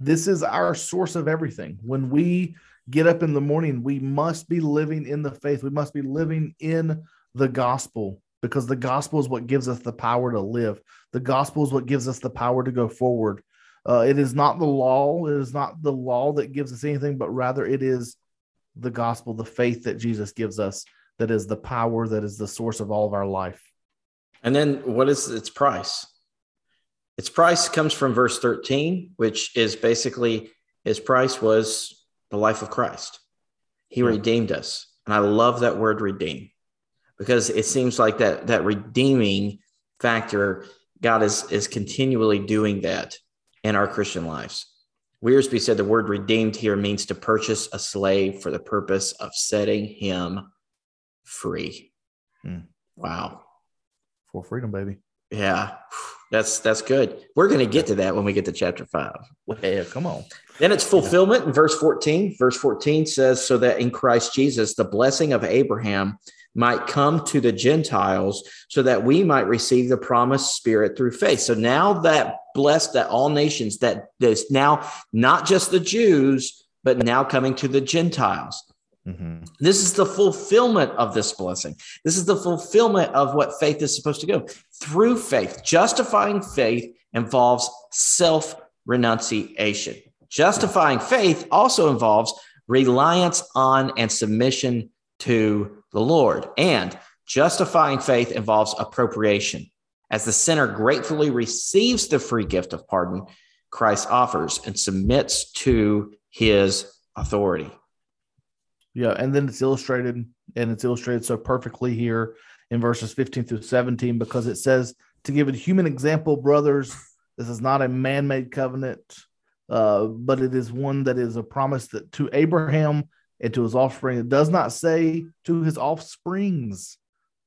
this is our source of everything when we get up in the morning we must be living in the faith we must be living in the gospel because the gospel is what gives us the power to live. The gospel is what gives us the power to go forward. Uh, it is not the law. It is not the law that gives us anything, but rather it is the gospel, the faith that Jesus gives us, that is the power, that is the source of all of our life. And then what is its price? Its price comes from verse 13, which is basically his price was the life of Christ. He yeah. redeemed us. And I love that word redeem because it seems like that that redeeming factor god is is continually doing that in our christian lives Wiersbe said the word redeemed here means to purchase a slave for the purpose of setting him free. Hmm. wow. For freedom baby. Yeah. That's that's good. We're going to get to that when we get to chapter 5 well come on. Then it's fulfillment in verse 14 verse 14 says so that in christ jesus the blessing of abraham might come to the Gentiles so that we might receive the promised spirit through faith. So now that blessed that all nations, that is now not just the Jews, but now coming to the Gentiles. Mm-hmm. This is the fulfillment of this blessing. This is the fulfillment of what faith is supposed to go through faith. Justifying faith involves self renunciation. Justifying faith also involves reliance on and submission to the Lord. And justifying faith involves appropriation. As the sinner gratefully receives the free gift of pardon Christ offers and submits to his authority. Yeah, and then it's illustrated, and it's illustrated so perfectly here in verses 15 through 17 because it says, To give a human example, brothers, this is not a man made covenant, uh, but it is one that is a promise that to Abraham and to his offspring. It does not say to his offsprings.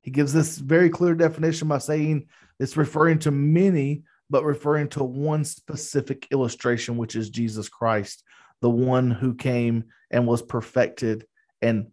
He gives this very clear definition by saying it's referring to many, but referring to one specific illustration, which is Jesus Christ, the one who came and was perfected and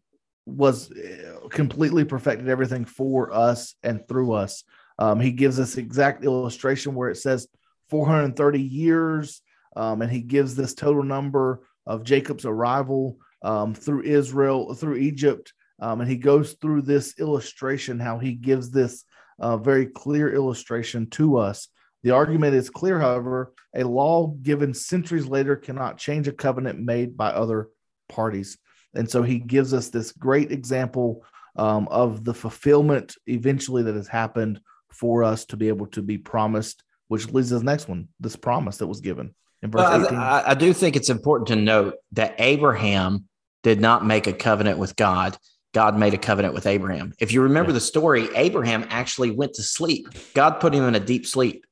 was uh, completely perfected everything for us and through us. Um, he gives us exact illustration where it says 430 years, um, and he gives this total number of Jacob's arrival um, through Israel, through Egypt. Um, and he goes through this illustration, how he gives this uh, very clear illustration to us. The argument is clear, however, a law given centuries later cannot change a covenant made by other parties. And so he gives us this great example um, of the fulfillment eventually that has happened for us to be able to be promised, which leads to the next one this promise that was given in verse well, 18. I, I do think it's important to note that Abraham did not make a covenant with God. God made a covenant with Abraham. If you remember yeah. the story, Abraham actually went to sleep. God put him in a deep sleep.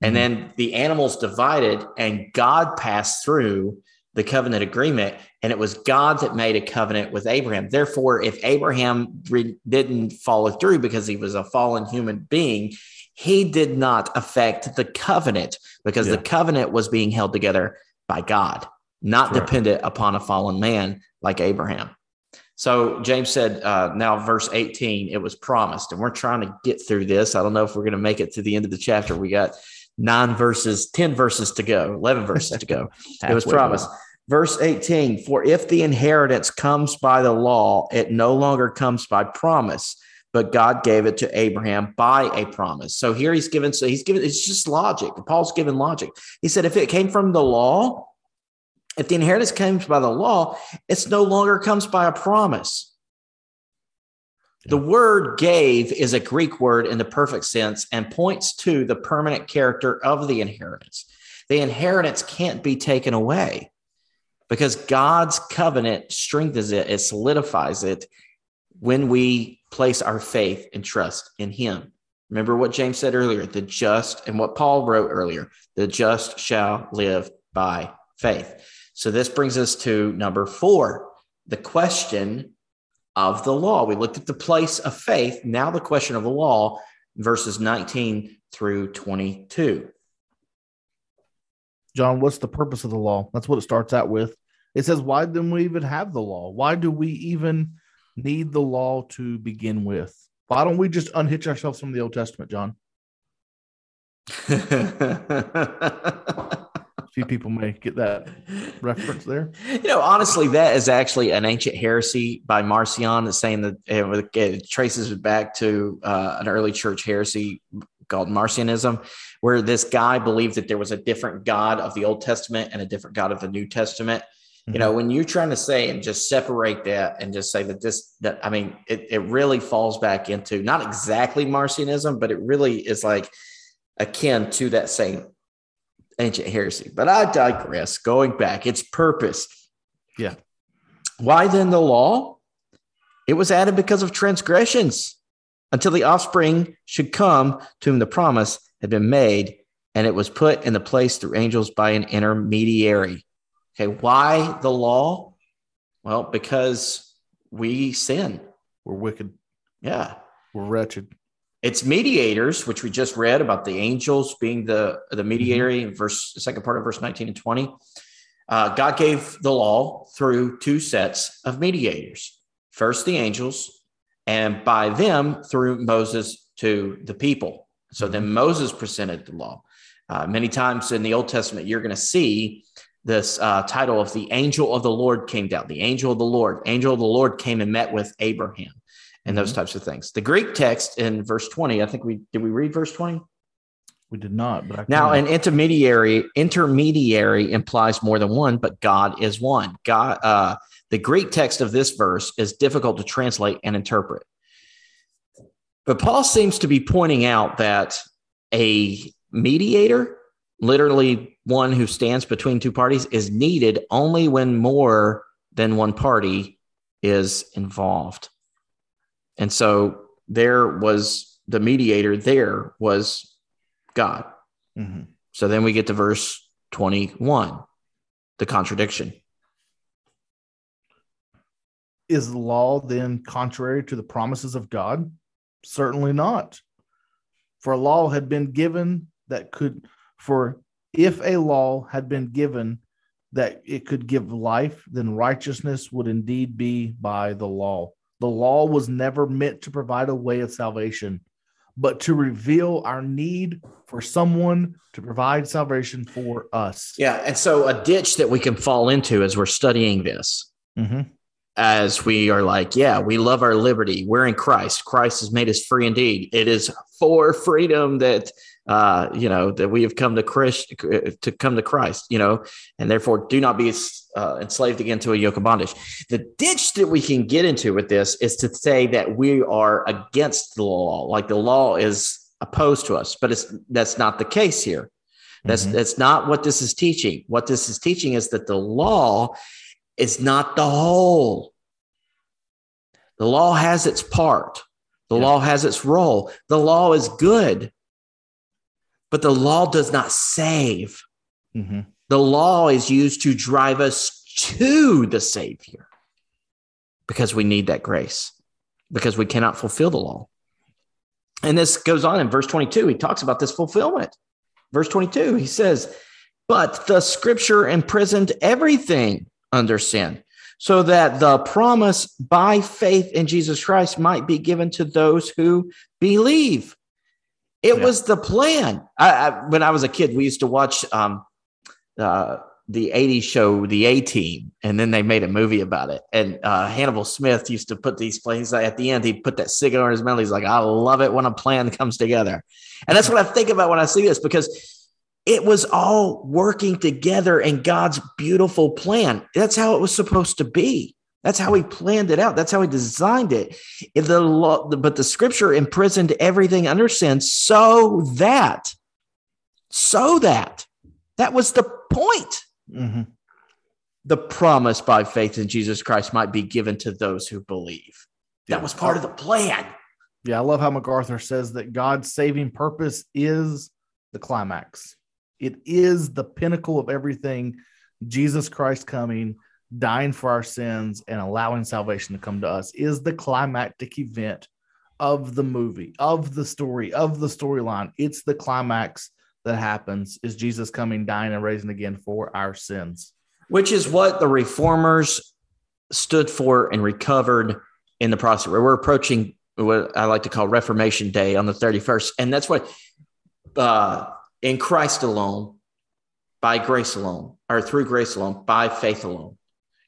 And mm-hmm. then the animals divided, and God passed through the covenant agreement, and it was God that made a covenant with Abraham. Therefore, if Abraham re- didn't follow through because he was a fallen human being, he did not affect the covenant because Yeah. the covenant was being held together by God, not Correct. dependent upon a fallen man like Abraham. So James said, uh, now verse 18, it was promised. And we're trying to get through this. I don't know if we're going to make it to the end of the chapter. We got nine verses, 10 verses to go, 11 verses to go. it was promised. Verse 18, for if the inheritance comes by the law, it no longer comes by promise, but God gave it to Abraham by a promise. So here he's given, so he's given, it's just logic. Paul's given logic. He said, if it came from the law, if the inheritance comes by the law, it's no longer comes by a promise. The word gave is a Greek word in the perfect sense and points to the permanent character of the inheritance. The inheritance can't be taken away because God's covenant strengthens it, it solidifies it when we place our faith and trust in Him. Remember what James said earlier the just, and what Paul wrote earlier the just shall live by faith. So this brings us to number four the question of the law. We looked at the place of faith. Now, the question of the law, verses 19 through 22. John, what's the purpose of the law? That's what it starts out with. It says, Why then we even have the law? Why do we even need the law to begin with? Why don't we just unhitch ourselves from the Old Testament, John? A few people may get that reference there. You know, honestly, that is actually an ancient heresy by Marcion that's saying that it, traces it back to uh, an early church heresy called Marcionism, where this guy believed that there was a different God of the Old Testament and a different God of the New Testament. You know, when you're trying to say and just separate that and just say that this, that I mean, it, it really falls back into not exactly Marcionism, but it really is like akin to that same ancient heresy. But I digress. Going back, its purpose. Yeah. Why then the law? It was added because of transgressions until the offspring should come to whom the promise had been made, and it was put in the place through angels by an intermediary. Okay, why the law? Well, because we sin. We're wicked. Yeah. We're wretched. It's mediators, which we just read about the angels being the the mediator in verse the second part of verse 19 and 20. Uh, God gave the law through two sets of mediators. First, the angels, and by them through Moses to the people. So then Moses presented the law. Uh, many times in the Old Testament, you're going to see this uh, title of the angel of the Lord came down. The angel of the Lord, angel of the Lord came and met with Abraham, and those types of things. The Greek text in verse 20, I think we did we read verse 20? We did not, but I Now, an intermediary intermediary implies more than one, but God is one. God, uh, the Greek text of this verse is difficult to translate and interpret. But Paul seems to be pointing out that a mediator, literally one who stands between two parties, is needed only when more than one party is involved. And so there was the mediator, there was God. Mhm. So then we get to verse 21, the contradiction. is the law then contrary to the promises of God? Certainly not. For a law had been given that could, for if a law had been given that it could give life, then righteousness would indeed be by the law. The law was never meant to provide a way of salvation, but to reveal our need for someone to provide salvation for us. Yeah. And so a ditch that we can fall into as we're studying this, Mm-hmm. as we are like, yeah, we love our liberty. We're in Christ. Christ has made us free indeed. It is for freedom that, uh, you know, that we have come to Christ, to come to Christ, you know, and therefore do not be uh, enslaved again to a yoke of bondage. The ditch that we can get into with this is to say that we are against the law, like the law is opposed to us, but it's that's not the case here. That's that's not what this is teaching. What this is teaching is that the law is not the whole. The law has its part. The law has its role. The law is good, but the law does not save. Mm-hmm. The law is used to drive us to the Savior because we need that grace, because we cannot fulfill the law. And this goes on in verse 22. He talks about this fulfillment. Verse 22, he says, But the scripture imprisoned everything under sin, so that the promise by faith in Jesus Christ might be given to those who believe. It yeah. was the plan. I, I, when I was a kid, we used to watch um, uh, the 80s show, The A Team, and then they made a movie about it. And uh, Hannibal Smith used to put these plays at the end, he'd put that cigar in his mouth. He's like, I love it when a plan comes together. And that's what I think about when I see this because it was all working together in God's beautiful plan. That's how it was supposed to be. That's how he planned it out. That's how he designed it. The law, but the scripture imprisoned everything under sin so that, so that, that was the point. Mm-hmm. The promise by faith in Jesus Christ might be given to those who believe. That was part of the plan. Yeah, I love how MacArthur says that God's saving purpose is the climax. It is the pinnacle of everything. Jesus Christ coming, dying for our sins, and allowing salvation to come to us is the climactic event of the movie, of the story, of the storyline. It's the climax that happens is Jesus coming, dying, and raising again for our sins. Which is what the reformers stood for and recovered in the process. We're approaching what I like to call Reformation Day on the 31st. And that's what uh, in Christ alone, by grace alone, or through grace alone, by faith alone.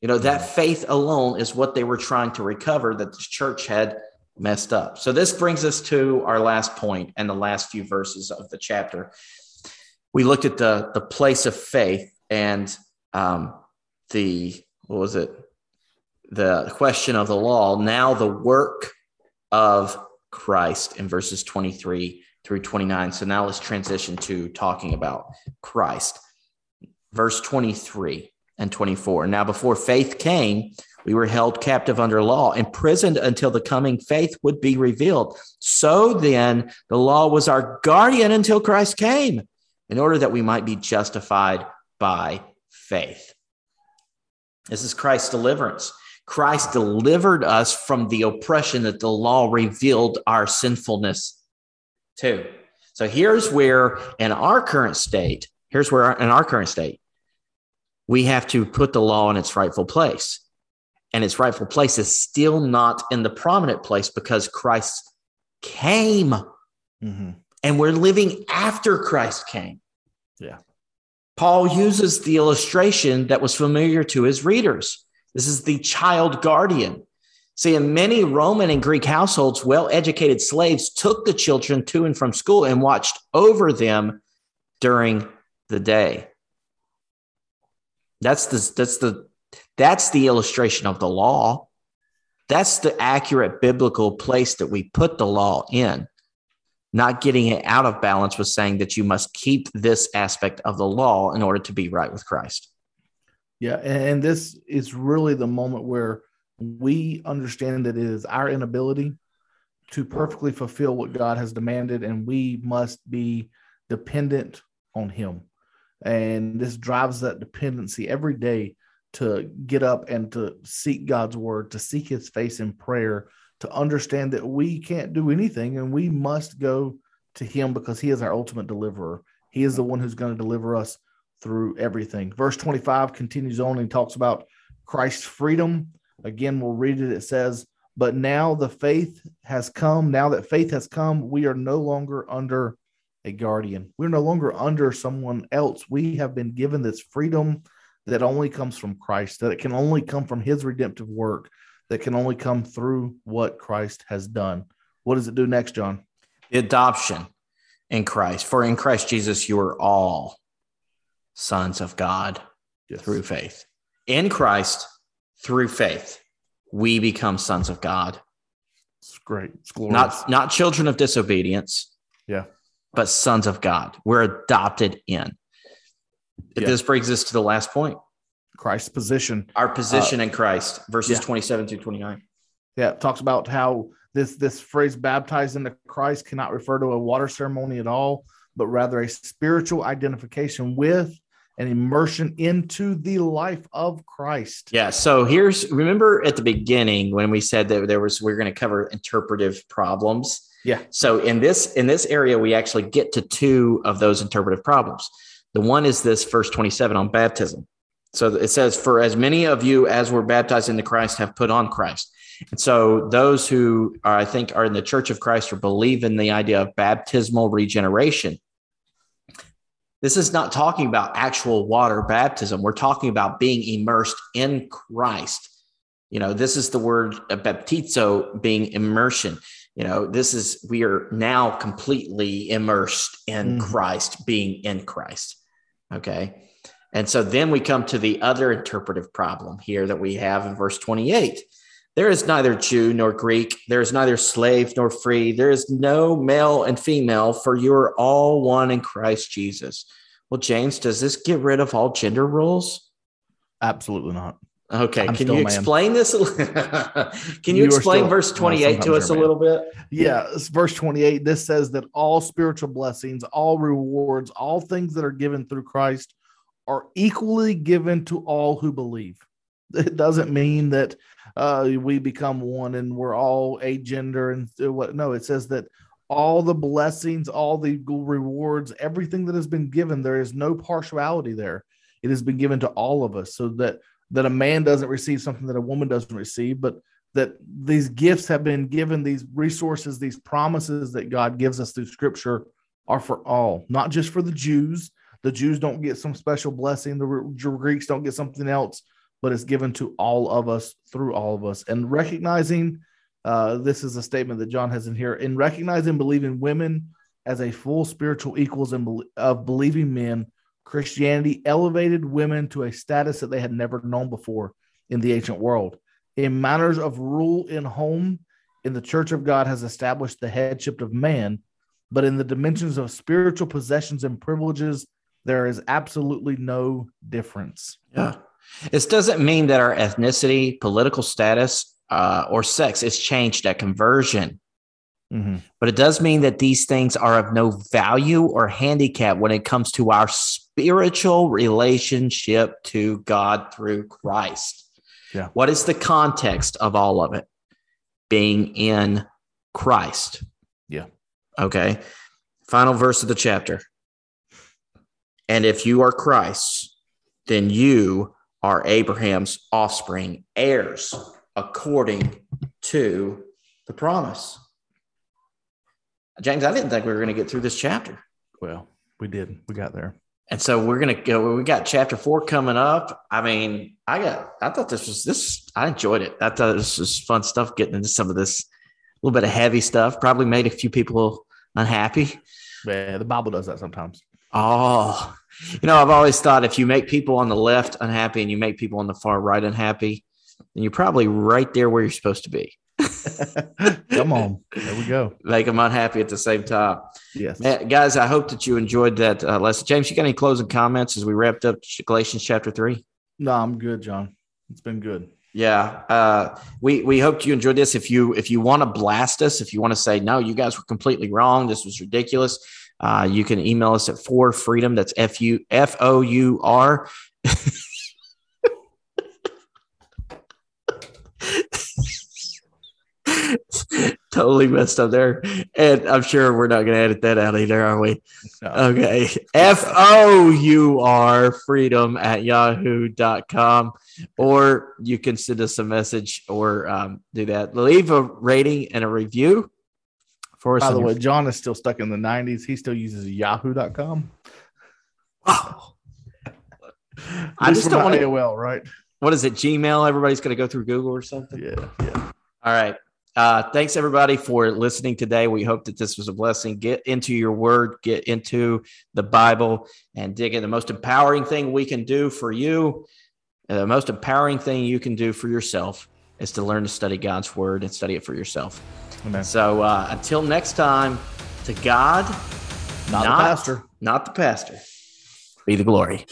You know, that faith alone is what they were trying to recover that the church had messed up. So this brings us to our last point and the last few verses of the chapter. We looked at the the place of faith and um, the what was it? The question of the law. Now the work of christ in verses 23 through 29 so now let's transition to talking about christ. Verse 23 and 24 now before faith came we were held captive under law, imprisoned until the coming faith would be revealed. So then, the law was our guardian until Christ came in order that we might be justified by faith. This is Christ's deliverance. Christ delivered us from the oppression that the law revealed our sinfulness to. So here's where, in our current state, here's where, in our current state, we have to put the law in its rightful place. And its rightful place is still not in the prominent place because Christ came. Mm-hmm and we're living after Christ came. Yeah. Paul uses the illustration that was familiar to his readers. This is the child guardian. See, in many Roman and Greek households, well educated slaves took the children to and from school and watched over them during the day. That's the, that's the, that's the illustration of the law. That's the accurate biblical place that we put the law in not getting it out of balance was saying that you must keep this aspect of the law in order to be right with Christ. Yeah, and this is really the moment where we understand that it is our inability to perfectly fulfill what God has demanded, and we must be dependent on Him. And this drives that dependency every day to get up and to seek God's word, to seek His face in prayer, to understand that we can't do anything and we must go to him because he is our ultimate deliverer. He is the one who's going to deliver us through everything. Verse 25 continues on and talks about Christ's freedom. Again, we'll read it. It says, But now the faith has come. Now that faith has come, we are no longer under a guardian. We're no longer under someone else. We have been given this freedom that only comes from Christ, that it can only come from his redemptive work, that can only come through what Christ has done. What does it do next, John? The adoption in Christ. For in Christ Jesus, you are all sons of God yes. through faith. In Christ, through faith, we become sons of God. It's great. It's glorious. Not, not children of disobedience. Yeah. But sons of God. We're adopted in. Yeah. This brings us to the last point. Christ's position. Our position uh, in Christ, verses yeah. 27 through 29. Yeah, it talks about how this this phrase baptized into Christ cannot refer to a water ceremony at all, but rather a spiritual identification with and immersion into the life of Christ. Yeah. So here's remember at the beginning when we said that there was we are going to cover interpretive problems. Yeah. So in this in this area, we actually get to two of those interpretive problems. The one is this verse 27 on baptism. So it says, For as many of you as were baptized into Christ have put on Christ. And so those who are, I think are in the church of Christ or believe in the idea of baptismal regeneration. This is not talking about actual water baptism. We're talking about being immersed in Christ. You know, this is the word baptizo being immersion. You know, this is, we are now completely immersed in mm. Christ, being in Christ. Okay. And so then we come to the other interpretive problem here that we have in verse 28. There is neither Jew nor Greek. There is neither slave nor free. There is no male and female, for you are all one in Christ Jesus. Well, James, does this get rid of all gender roles? Absolutely not. Okay, I'm can you explain this? can you, you explain still, verse 28 to us a little bit? Yeah, verse 28. This says that all spiritual blessings, all rewards, all things that are given through Christ are equally given to all who believe. It doesn't mean that uh, we become one and we're all a gender and what. No, it says that all the blessings, all the rewards, everything that has been given, there is no partiality there. It has been given to all of us, so that that a man doesn't receive something that a woman doesn't receive, but that these gifts have been given, these resources, these promises that God gives us through Scripture are for all, not just for the Jews. The Jews don't get some special blessing. The Greeks don't get something else, but it's given to all of us through all of us. And recognizing uh, this is a statement that John has in here in recognizing believing women as a full spiritual equals in, of believing men. Christianity elevated women to a status that they had never known before in the ancient world. In matters of rule in home, in the church of God has established the headship of man, but in the dimensions of spiritual possessions and privileges, there is absolutely no difference. Yeah. This doesn't mean that our ethnicity, political status, uh, or sex is changed at conversion. Mm-hmm. But it does mean that these things are of no value or handicap when it comes to our spiritual relationship to God through Christ. Yeah. What is the context of all of it? Being in Christ. Yeah. Okay. Final verse of the chapter. And if you are Christ, then you are Abraham's offspring, heirs according to the promise. James, I didn't think we were going to get through this chapter. Well, we did. We got there. And so we're going to go. We got chapter four coming up. I mean, I got, I thought this was this, I enjoyed it. I thought this was fun stuff getting into some of this, a little bit of heavy stuff. Probably made a few people unhappy. Yeah, the Bible does that sometimes. Oh, you know, I've always thought if you make people on the left unhappy and you make people on the far right unhappy, then you're probably right there where you're supposed to be. Come on. There we go. Make them unhappy at the same time. Yes. Man, guys, I hope that you enjoyed that uh, lesson. James, you got any closing comments as we wrapped up Galatians chapter three? No, I'm good, John. It's been good. Yeah. Uh, we we hope you enjoyed this. If you if you want to blast us, if you want to say, no, you guys were completely wrong, this was ridiculous, uh, you can email us at for freedom. That's F U F O U R. totally messed up there. And I'm sure we're not going to edit that out either, are we? No. Okay. F O U R freedom at yahoo.com. Or you can send us a message or um, do that. Leave a rating and a review for us. By the way, John is still stuck in the 90s. He still uses yahoo.com. Wow. I just don't want to. AOL, right? What is it? Gmail? Everybody's going to go through Google or something? Yeah. Yeah. All right. Uh, thanks everybody for listening today. We hope that this was a blessing. Get into your word, get into the Bible, and dig in. The most empowering thing we can do for you, the most empowering thing you can do for yourself is to learn to study God's word and study it for yourself. Amen. So uh, until next time, to God, not, not the pastor, not the pastor, be the glory.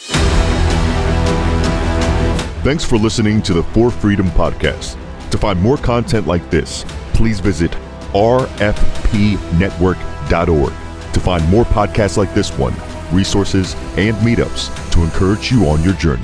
Thanks for listening to the For Freedom Podcast. To find more content like this, please visit rfpnetwork.org. To find more podcasts like this one, resources, and meetups to encourage you on your journey.